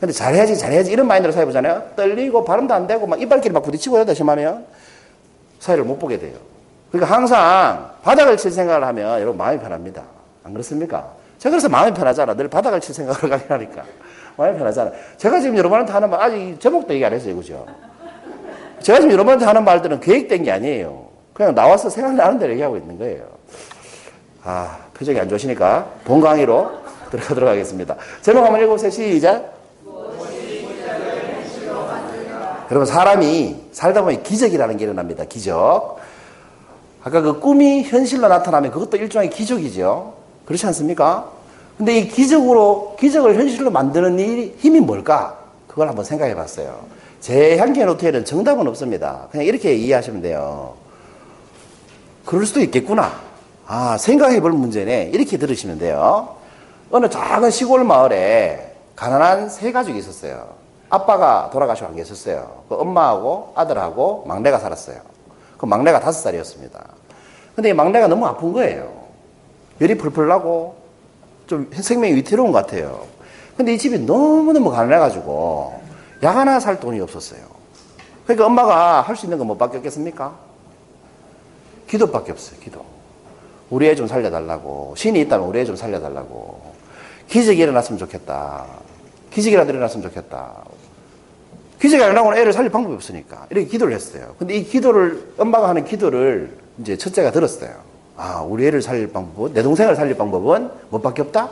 근데 잘해야지, 잘해야지. 이런 마인드로 사회 보잖아요. 떨리고 발음도 안 되고 막 이빨끼리 막 부딪히고 이러다 심하면 사회를 못 보게 돼요. 그러니까 항상 바닥을 칠 생각을 하면 여러분 마음이 편합니다. 안 그렇습니까? 제가 그래서 마음이 편하잖아. 늘 바닥을 칠 생각을 가게 하니까. 마음이 편하잖아. 제가 지금 여러분한테 하는 말, 아직 제목도 얘기 안 했어요. 그죠? 제가 지금 여러분한테 하는 말들은 계획된 게 아니에요. 그냥 나와서 생각나는 대로 얘기하고 있는 거예요. 아, 표정이 안 좋으시니까 본 강의로 들어가도록 하겠습니다. 제목 한번 읽어보세요. 시작. 여러분, 사람이 살다 보면 기적이라는 게 일어납니다. 기적. 아까 그 꿈이 현실로 나타나면 그것도 일종의 기적이죠. 그렇지 않습니까? 근데 이 기적으로, 기적을 현실로 만드는 이 힘이 뭘까? 그걸 한번 생각해 봤어요. 제 향기의 노트에는 정답은 없습니다. 그냥 이렇게 이해하시면 돼요. 그럴 수도 있겠구나. 아, 생각해 볼 문제네. 이렇게 들으시면 돼요. 어느 작은 시골 마을에 가난한 세 가족이 있었어요. 아빠가 돌아가시고 안 계셨어요. 그 엄마하고 아들하고 막내가 살았어요. 그 막내가 다섯 살이었습니다. 근데 이 막내가 너무 아픈 거예요. 열이 풀풀 나고 좀 생명이 위태로운 것 같아요. 근데 이 집이 너무너무 가난해가지고 약 하나 살 돈이 없었어요. 그러니까 엄마가 할 수 있는 건 뭐밖에 없겠습니까? 기도밖에 없어요, 기도. 우리 애 좀 살려달라고. 신이 있다면 우리 애 좀 살려달라고. 기적이 일어났으면 좋겠다. 기적이라도 일어났으면 좋겠다. 기적이 안 일어나고는 애를 살릴 방법이 없으니까. 이렇게 기도를 했어요. 근데 이 기도를, 엄마가 하는 기도를 이제 첫째가 들었어요. 아, 우리 애를 살릴 방법은, 내 동생을 살릴 방법은 뭐밖에 없다?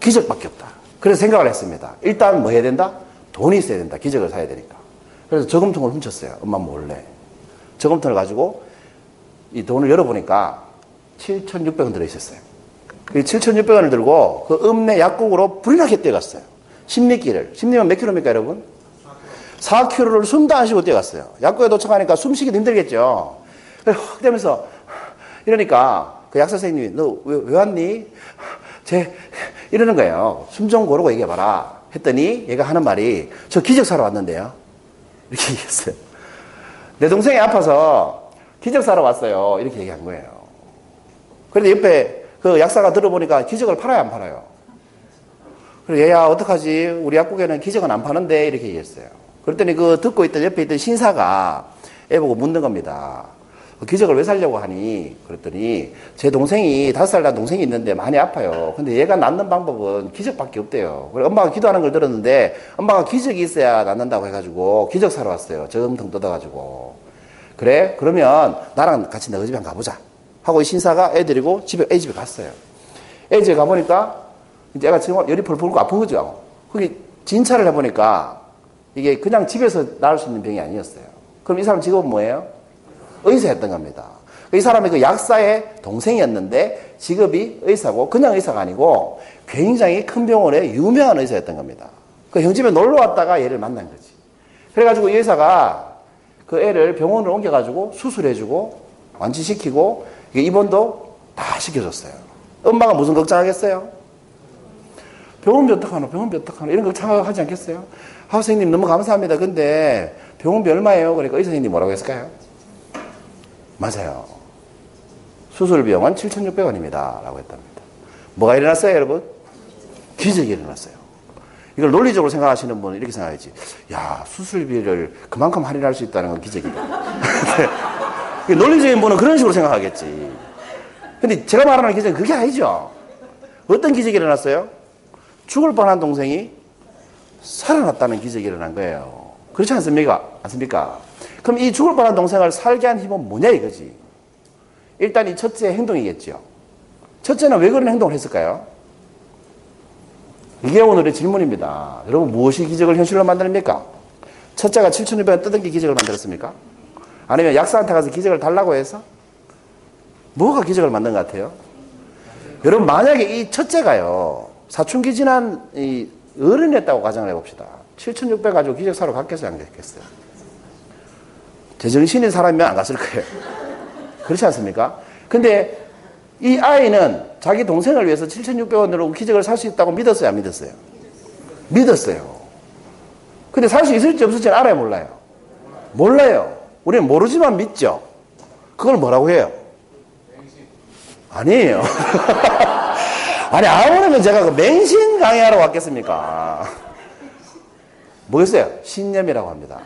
기적밖에 없다. 그래서 생각을 했습니다. 일단 뭐 해야 된다? 돈이 있어야 된다. 기적을 사야 되니까. 그래서 저금통을 훔쳤어요. 엄마 몰래. 저금통을 가지고 이 돈을 열어보니까 7,600원 들어있었어요. 그 7,600원을 들고 그 읍내 약국으로 불나게 뛰어갔어요. 십리길을. 십리면 몇 킬로입니까, 여러분? 4킬로를 숨도 안 쉬고 뛰어갔어요. 약국에 도착하니까 숨 쉬기도 힘들겠죠. 헉 되면서 이러니까 그 약사 선생님이 너왜왜 왔니? 제 이러는 거예요. 숨 좀 고르고 얘기해봐라. 했더니 얘가 하는 말이 저 기적 사러 왔는데요. 이렇게 얘기했어요. 내 동생이 아파서 기적 사러 왔어요. 이렇게 얘기한 거예요. 그런데 옆에 그 약사가 들어보니까 기적을 팔아야 안 팔아요? 그래서 얘야, 어떡하지? 우리 약국에는 기적은 안 파는데? 이렇게 얘기했어요. 그랬더니 그 듣고 있던 옆에 있던 신사가 애 보고 묻는 겁니다. 그 기적을 왜 살려고 하니? 그랬더니 제 동생이 다섯 살 난 동생이 있는데 많이 아파요. 근데 얘가 낫는 방법은 기적밖에 없대요. 그래 엄마가 기도하는 걸 들었는데 엄마가 기적이 있어야 낫는다고 해가지고 기적 사러 왔어요. 저음통 뜯어가지고. 그래? 그러면 나랑 같이 너희 집에 가보자. 하고 신사가 애 데리고 집에, 애 집에 갔어요. 애 집에 가보니까 이제 애가 지금 열이 펄펄 고 아픈 거죠. 거기 진찰을 해보니까 이게 그냥 집에서 나을 수 있는 병이 아니었어요. 그럼 이 사람 직업은 뭐예요? 의사였던 겁니다. 이 사람이 그 약사의 동생이었는데 직업이 의사고 그냥 의사가 아니고 굉장히 큰 병원의 유명한 의사였던 겁니다. 그 형 집에 놀러 왔다가 얘를 만난 거지. 그래가지고 이 의사가 그 애를 병원으로 옮겨가지고 수술해주고 완치시키고 입원도 다 시켜줬어요. 엄마가 무슨 걱정하겠어요? 병원비 어떡하노? 병원비 어떡하노? 이런 걱정하지 않겠어요? 아, 선생님 너무 감사합니다. 근데 병원비 얼마예요? 그러니까 의사 선생님이 뭐라고 했을까요? 맞아요. 수술 비용은 7,600원입니다. 라고 했답니다. 뭐가 일어났어요, 여러분? 기적이 일어났어요. 이걸 논리적으로 생각하시는 분은 이렇게 생각하지. 야, 수술비를 그만큼 할인할 수 있다는 건 기적이다. 논리적인 분은 그런 식으로 생각하겠지. 근데 제가 말하는 기적은 그게 아니죠. 어떤 기적이 일어났어요? 죽을 뻔한 동생이 살아났다는 기적이 일어난 거예요. 그렇지 않습니까? 않습니까? 그럼 이 죽을 뻔한 동생을 살게 한 힘은 뭐냐 이거지. 일단 이 첫째 행동이겠죠. 첫째는 왜 그런 행동을 했을까요? 이게 오늘의 질문입니다. 여러분 무엇이 기적을 현실로 만듭니까? 첫째가 7,600원 뜯은 게 기적을 만들었습니까? 아니면 약사한테 가서 기적을 달라고 해서? 뭐가 기적을 만든 것 같아요? 여러분 만약에 이 첫째가요 사춘기 지난 이 어른이었다고 가정을 해봅시다. 7,600 가지고 기적 사러 갔겠어요? 안 갔겠어요? 제정신인 사람이면 안 갔을 거예요. 그렇지 않습니까? 근데 이 아이는 자기 동생을 위해서 7,600원으로 기적을 살 수 있다고 믿었어요? 안 믿었어요? 믿었어요. 근데 살 수 있을지 없을지는 알아요? 몰라요? 몰라요. 우리는 모르지만 믿죠? 그걸 뭐라고 해요? 아니에요. 아니, 아무래도 제가 그 맹신 강의하러 왔겠습니까? 뭐겠어요? 신념이라고 합니다.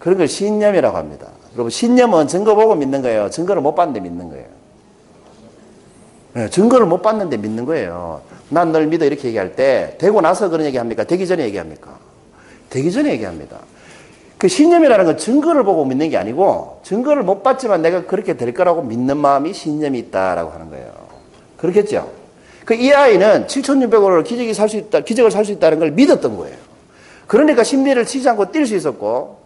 그런 걸 신념이라고 합니다. 여러분, 신념은 증거 보고 믿는 거예요. 증거를 못 봤는데 믿는 거예요. 네, 증거를 못 봤는데 믿는 거예요. 난 널 믿어 이렇게 얘기할 때 되고 나서 그런 얘기합니까? 되기 전에 얘기합니까? 되기 전에 얘기합니다. 그 신념이라는 건 증거를 보고 믿는 게 아니고 증거를 못 봤지만 내가 그렇게 될 거라고 믿는 마음이 신념이 있다라고 하는 거예요. 그렇겠죠? 그 이 아이는 7,600원을 기적이 살 수 있다, 기적을 살 수 있다는 걸 믿었던 거예요. 그러니까 심리를 치지 않고 뛸 수 있었고,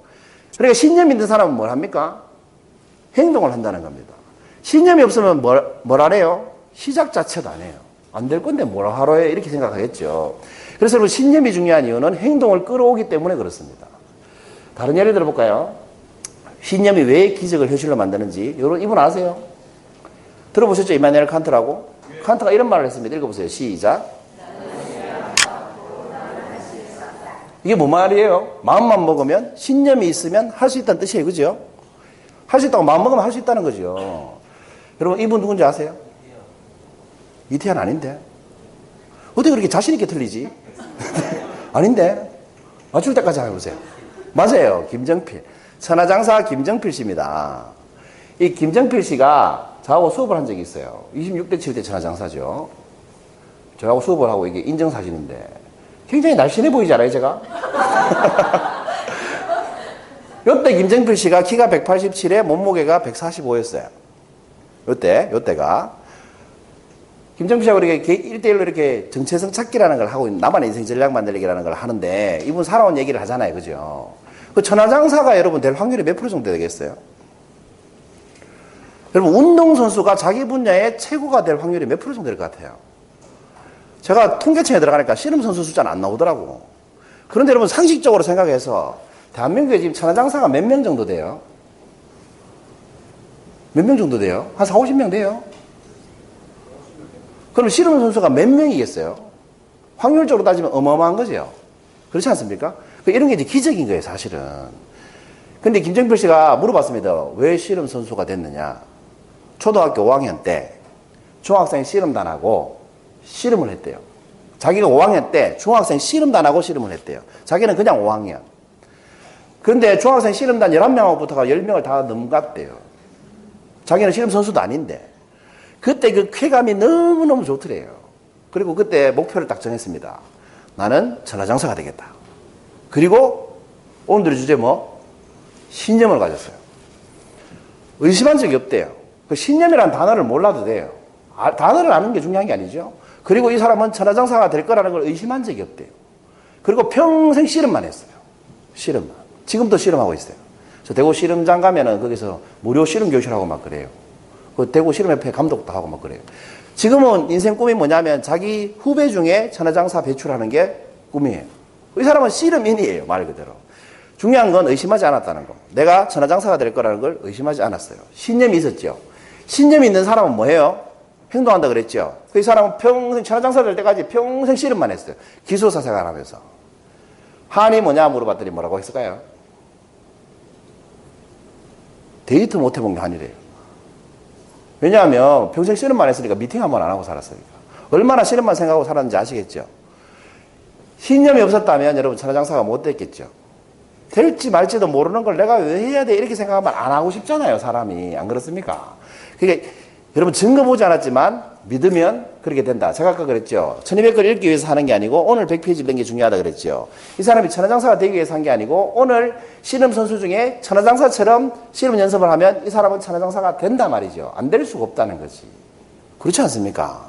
그러니까 신념 있는 사람은 뭘 합니까? 행동을 한다는 겁니다. 신념이 없으면 뭘, 뭘 하래요? 시작 자체도 안 해요. 안 될 건데 뭘 하러 해? 이렇게 생각하겠죠. 그래서 여러분, 신념이 중요한 이유는 행동을 끌어오기 때문에 그렇습니다. 다른 예를 들어볼까요? 신념이 왜 기적을 현실로 만드는지, 여러분, 이분 아세요? 들어보셨죠? 이마누엘 칸트라고? 칸트가 이런 말을 했습니다. 읽어보세요. 시작. 이게 뭐 말이에요? 마음만 먹으면, 신념이 있으면 할 수 있다는 뜻이에요. 그죠? 할 수 있다고 마음 먹으면 할 수 있다는 거죠. 여러분, 이분 누군지 아세요? 이태현 아닌데? 어떻게 그렇게 자신있게 틀리지? 아닌데? 맞출 때까지 해보세요. 맞아요. 김정필. 천하장사 김정필 씨입니다. 이 김정필 씨가 저하고 수업을 한 적이 있어요. 26대 7대 천하장사죠. 저하고 수업을 하고 이게 인정사진인데 굉장히 날씬해 보이지 않아요, 제가? 요때 김정필 씨가 키가 187에 몸무게가 145였어요. 요때, 요때가. 김정필 씨하고 이렇게 1대1로 이렇게 정체성 찾기라는 걸 하고 나만의 인생 전략 만들기라는 걸 하는데 이분 살아온 얘기를 하잖아요. 그죠? 그 천하장사가 여러분 될 확률이 몇 프로 정도 되겠어요? 여러분, 운동선수가 자기 분야의 최고가 될 확률이 몇 프로 정도 될 것 같아요? 제가 통계청에 들어가니까 씨름 선수 숫자는 안 나오더라고. 그런데 여러분, 상식적으로 생각해서 대한민국에 지금 천하장사가 몇 명 정도 돼요? 몇 명 정도 돼요? 한 4, 50명 돼요? 그럼 씨름 선수가 몇 명이겠어요? 확률적으로 따지면 어마어마한 거죠. 그렇지 않습니까? 그 이런 게 이제 기적인 거예요, 사실은. 근데 김정필 씨가 물어봤습니다. 왜 씨름 선수가 됐느냐? 초등학교 5학년 때 중학생 씨름단하고 씨름을 했대요. 자기가 5학년 때 중학생 씨름단 하고 씨름을 했대요. 자기는 그냥 5학년. 그런데 중학생 씨름단 11명부터가 10명을 다 넘갔대요. 자기는 씨름 선수도 아닌데. 그때 그 쾌감이 너무너무 좋더래요. 그리고 그때 목표를 딱 정했습니다. 나는 천하장사가 되겠다. 그리고 오늘의 주제 뭐? 신념을 가졌어요. 의심한 적이 없대요. 그 신념이라는 단어를 몰라도 돼요. 아, 단어를 아는 게 중요한 게 아니죠. 그리고 이 사람은 천하장사가 될 거라는 걸 의심한 적이 없대요. 그리고 평생 씨름만 했어요. 씨름만. 지금도 씨름하고 있어요. 저 대구 씨름장 가면은 거기서 무료 씨름 교실하고 막 그래요. 그 대구 씨름협회 감독도 하고 막 그래요. 지금은 인생 꿈이 뭐냐면 자기 후배 중에 천하장사 배출하는 게 꿈이에요. 이 사람은 씨름인이에요. 말 그대로. 중요한 건 의심하지 않았다는 거. 내가 천하장사가 될 거라는 걸 의심하지 않았어요. 신념이 있었죠. 신념이 있는 사람은 뭐예요? 행동한다 그랬죠. 그 이 사람은 평생 천하장사 될 때까지 평생 씨름만 했어요. 기술사 생활하면서. 한이 뭐냐 물어봤더니 뭐라고 했을까요? 데이트 못 해본 게 한이래요. 왜냐하면 평생 씨름만 했으니까 미팅 한 번 안 하고 살았으니까. 얼마나 씨름만 생각하고 살았는지 아시겠죠? 신념이 없었다면 여러분 천하장사가 못 됐겠죠. 될지 말지도 모르는 걸 내가 왜 해야 돼 이렇게 생각하면 안 하고 싶잖아요 사람이 안 그렇습니까? 그게 여러분 증거 보지 않았지만 믿으면 그렇게 된다. 제가 아까 그랬죠. 1200글 읽기 위해서 하는 게 아니고 오늘 100페이지 읽는 게 중요하다 그랬죠. 이 사람이 천하장사가 되기 위해서 한 게 아니고 오늘 씨름 선수 중에 천하장사처럼 씨름 연습을 하면 이 사람은 천하장사가 된다 말이죠. 안 될 수가 없다는 거지. 그렇지 않습니까?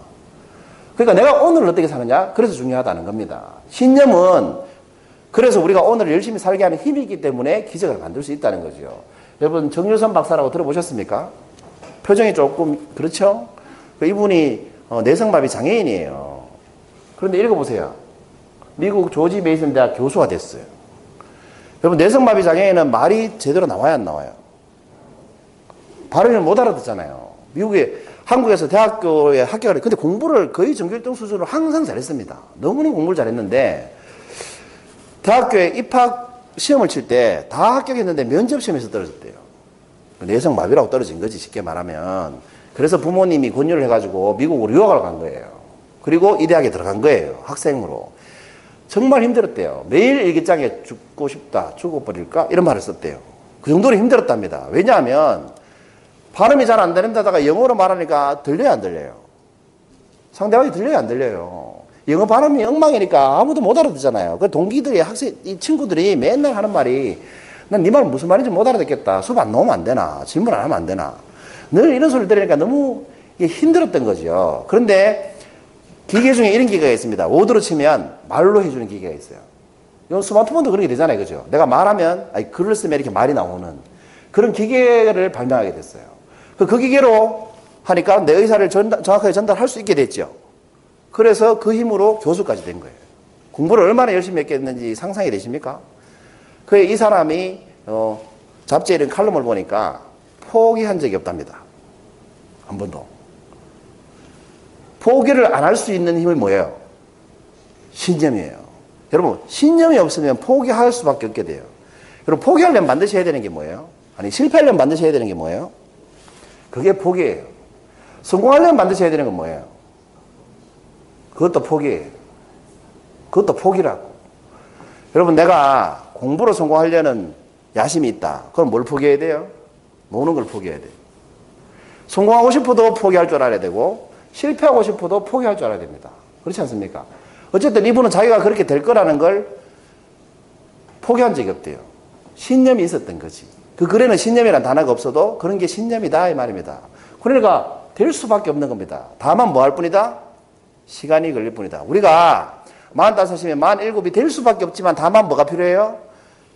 그러니까 내가 오늘 어떻게 사느냐? 그래서 중요하다는 겁니다. 신념은 그래서 우리가 오늘 열심히 살게 하는 힘이 있기 때문에 기적을 만들 수 있다는 거죠. 여러분 정유선 박사라고 들어보셨습니까? 표정이 조금 그렇죠? 그 이분이 어, 내성마비 장애인이에요. 그런데 읽어보세요. 미국 조지 메이슨 대학 교수가 됐어요. 여러분 내성마비 장애인은 말이 제대로 나와야 안 나와요? 발음을 못 알아듣잖아요. 미국에 한국에서 대학교에 합격을 해. 근데 공부를 거의 전교 1등 수준으로 항상 잘했습니다. 너무너무 공부를 잘했는데 대학교에 입학 시험을 칠 때 다 합격했는데 면접 시험에서 떨어졌대요. 내성 마비라고 떨어진 거지 쉽게 말하면. 그래서 부모님이 권유를 해가지고 미국으로 유학을 간 거예요. 그리고 이 대학에 들어간 거예요. 학생으로. 정말 힘들었대요. 매일 일기장에 죽고 싶다, 죽어버릴까? 이런 말을 썼대요. 그 정도로 힘들었답니다. 왜냐하면 발음이 잘 안 되는데다가 영어로 말하니까 들려요, 안 들려요? 상대방이 들려요, 안 들려요? 영어 발음이 엉망이니까 아무도 못 알아듣잖아요. 그 동기들이 학생, 이 친구들이 맨날 하는 말이 난 네 말 무슨 말인지 못 알아듣겠다. 수업 안 넣으면 안 되나? 질문 안 하면 안 되나? 늘 이런 소리를 들으니까 너무 힘들었던 거죠. 그런데 기계 중에 이런 기계가 있습니다. 워드로 치면 말로 해주는 기계가 있어요. 이건 스마트폰도 그런 게 되잖아요. 그죠? 내가 말하면, 아니, 글을 쓰면 이렇게 말이 나오는 그런 기계를 발명하게 됐어요. 그, 그 기계로 하니까 내 의사를 전달, 정확하게 전달할 수 있게 됐죠. 그래서 그 힘으로 교수까지 된 거예요. 공부를 얼마나 열심히 했겠는지 상상이 되십니까? 그이 사람이 어, 잡지에 이런 칼럼을 보니까 포기한 적이 없답니다. 한 번도. 포기를 안 할 수 있는 힘이 뭐예요? 신념이에요. 여러분, 신념이 없으면 포기할 수밖에 없게 돼요. 여러분, 포기하려면 반드시 해야 되는 게 뭐예요? 아니, 실패하려면 반드시 해야 되는 게 뭐예요? 그게 포기예요. 성공하려면 반드시 해야 되는 건 뭐예요? 그것도 포기예요. 그것도 포기라고. 여러분, 내가 공부로 성공하려는 야심이 있다. 그럼 뭘 포기해야 돼요? 모든 걸 포기해야 돼요. 성공하고 싶어도 포기할 줄 알아야 되고, 실패하고 싶어도 포기할 줄 알아야 됩니다. 그렇지 않습니까? 어쨌든 이분은 자기가 그렇게 될 거라는 걸 포기한 적이 없대요. 신념이 있었던 거지. 그 글에는 신념이라는 단어가 없어도 그런 게 신념이다 이 말입니다. 그러니까 될 수밖에 없는 겁니다. 다만 뭐 할 뿐이다? 시간이 걸릴 뿐이다. 우리가 45이면 47이 될 수밖에 없지만 다만 뭐가 필요해요?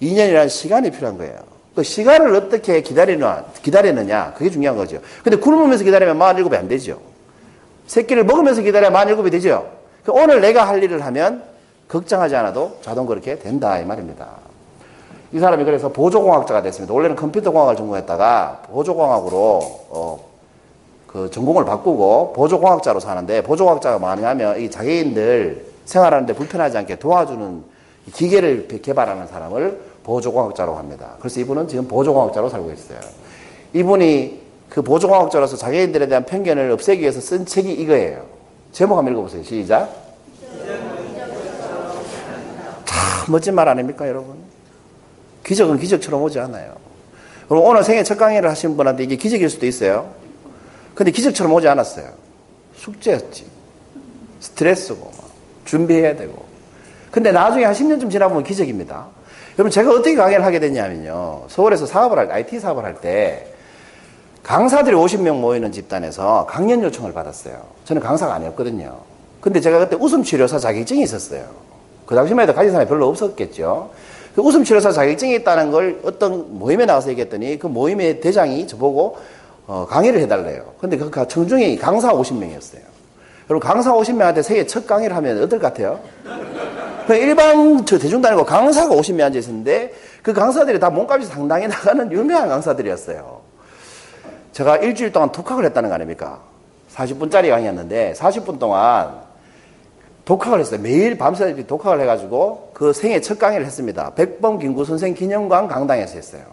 2년이라는 시간이 필요한 거예요. 그 시간을 어떻게 기다리느냐, 기다리느냐, 그게 중요한 거죠. 근데 굶으면서 기다리면 47이 안 되죠. 새끼를 먹으면서 기다려야 47이 되죠. 그 오늘 내가 할 일을 하면 걱정하지 않아도 자동 그렇게 된다 이 말입니다. 이 사람이 그래서 보조공학자가 됐습니다. 원래는 컴퓨터공학을 전공했다가 보조공학으로 어, 그 전공을 바꾸고 보조공학자로 사는데 보조공학자가 뭐냐면 이 장애인들 생활하는데 불편하지 않게 도와주는 기계를 개발하는 사람을 보조공학자로 합니다. 그래서 이분은 지금 보조공학자로 살고 있어요. 이분이 그 보조공학자로서 장애인들에 대한 편견을 없애기 위해서 쓴 책이 이거예요. 제목 한번 읽어보세요. 시작. 참 멋진 말 아닙니까, 여러분? 기적은 기적처럼 오지 않아요. 그럼 오늘 생애 첫 강의를 하신 분한테 이게 기적일 수도 있어요. 근데 기적처럼 오지 않았어요. 숙제였지. 스트레스고, 준비해야 되고. 근데 나중에 한 10년쯤 지나보면 기적입니다. 여러분, 제가 어떻게 강의를 하게 됐냐면요. 서울에서 사업을 할, IT 사업을 할 때, 강사들이 50명 모이는 집단에서 강연 요청을 받았어요. 저는 강사가 아니었거든요. 근데 제가 그때 웃음 치료사 자격증이 있었어요. 그 당시만 해도 가진 사람이 별로 없었겠죠. 그 웃음 치료사 자격증이 있다는 걸 어떤 모임에 나가서 얘기했더니 그 모임의 대장이 저보고 어, 강의를 해달래요. 근데 그 청중이 강사 50명이었어요. 그리고 강사 50명한테 세계 첫 강의를 하면 어떨 것 같아요? 그 일반 저 대중도 아니고 강사가 50명 앉아 있었는데 그 강사들이 다 몸값이 상당히 나가는 유명한 강사들이었어요. 제가 일주일 동안 독학을 했다는 거 아닙니까? 40분짜리 강의였는데 40분 동안 독학을 했어요. 매일 밤새 독학을 해가지고 그 생애 첫 강의를 했습니다. 백범 김구 선생 기념관 강당에서 했어요.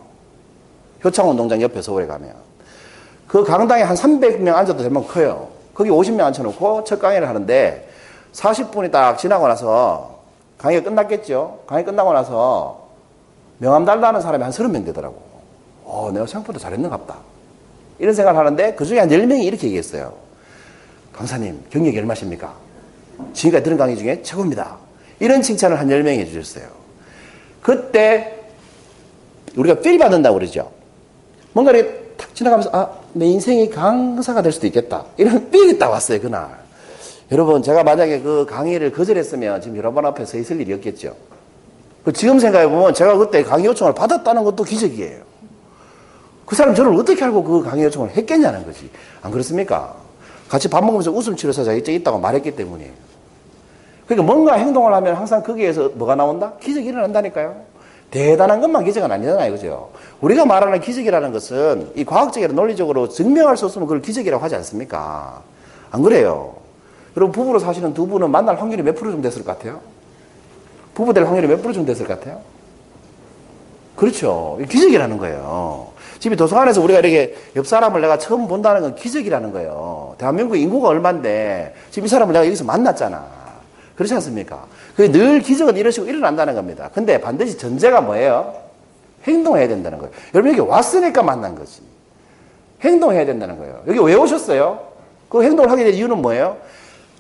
효창운동장 옆에 서울에 가면. 그 강당에 한 300명 앉아도 될 만큼 커요. 거기 50명 앉혀놓고 첫 강의를 하는데 40분이 딱 지나고 나서 강의가 끝났겠죠. 강의 끝나고 나서 명함 달라는 사람이 한 30명 되더라고. 어, 내가 생각보다 잘했는가 보다. 이런 생각을 하는데 그 중에 한 10명이 이렇게 얘기했어요. 강사님, 경력이 얼마십니까? 지금까지 들은 강의 중에 최고입니다. 이런 칭찬을 한 10명이 해주셨어요. 그때 우리가 필 받는다고 그러죠. 뭔가 이렇게 탁 지나가면서 아, 내 인생이 강사가 될 수도 있겠다. 이런 필이 딱 왔어요, 그날. 여러분, 제가 만약에 그 강의를 거절했으면 지금 여러분 앞에 서 있을 일이 없겠죠. 그 지금 생각해보면 제가 그때 강의 요청을 받았다는 것도 기적이에요. 그 사람 저를 어떻게 알고 그 강의 요청을 했겠냐는 거지. 안 그렇습니까? 같이 밥 먹으면서 웃음 치료사 자격증 있다고 말했기 때문이에요. 그러니까 뭔가 행동을 하면 항상 거기에서 뭐가 나온다? 기적이 일어난다니까요. 대단한 것만 기적은 아니잖아요. 그죠? 우리가 말하는 기적이라는 것은 이 과학적이나 논리적으로 증명할 수 없으면 그걸 기적이라고 하지 않습니까? 안 그래요? 여러분, 부부로 사시는 두 분은 만날 확률이 몇 프로 정도 됐을 것 같아요? 부부 될 확률이 몇 프로 정도 됐을 것 같아요? 그렇죠. 기적이라는 거예요. 집이 도서관에서 우리가 이렇게 옆 사람을 내가 처음 본다는 건 기적이라는 거예요. 대한민국 인구가 얼만데 지금 이 사람을 내가 여기서 만났잖아. 그렇지 않습니까? 그게 늘 기적은 이런 식으로 일어난다는 겁니다. 근데 반드시 전제가 뭐예요? 행동해야 된다는 거예요. 여러분 여기 왔으니까 만난 거지. 행동해야 된다는 거예요. 여기 왜 오셨어요? 그 행동을 하게 된 이유는 뭐예요?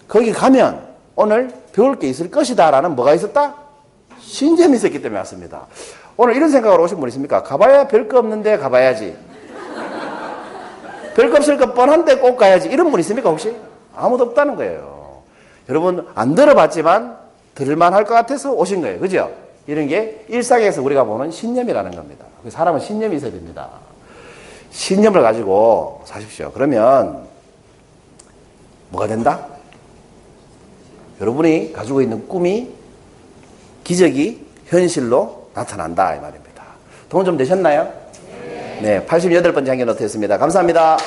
거기 가면 오늘 배울 게 있을 것이다 라는 뭐가 있었다? 신점이 있었기 때문에 왔습니다. 오늘 이런 생각으로 오신 분 있습니까? 가봐야 별 거 없는데 가봐야지. 별 거 없을 것 뻔한데 꼭 가야지. 이런 분 있습니까, 혹시? 아무도 없다는 거예요. 여러분, 안 들어봤지만 들을만 할 것 같아서 오신 거예요. 그죠? 이런 게 일상에서 우리가 보는 신념이라는 겁니다. 그 사람은 신념이 있어야 됩니다. 신념을 가지고 사십시오. 그러면 뭐가 된다? 여러분이 가지고 있는 꿈이 기적이 현실로 나타난다 이 말입니다. 도움 좀 되셨나요? 네, 88번째 한개 노트였습니다. 감사합니다.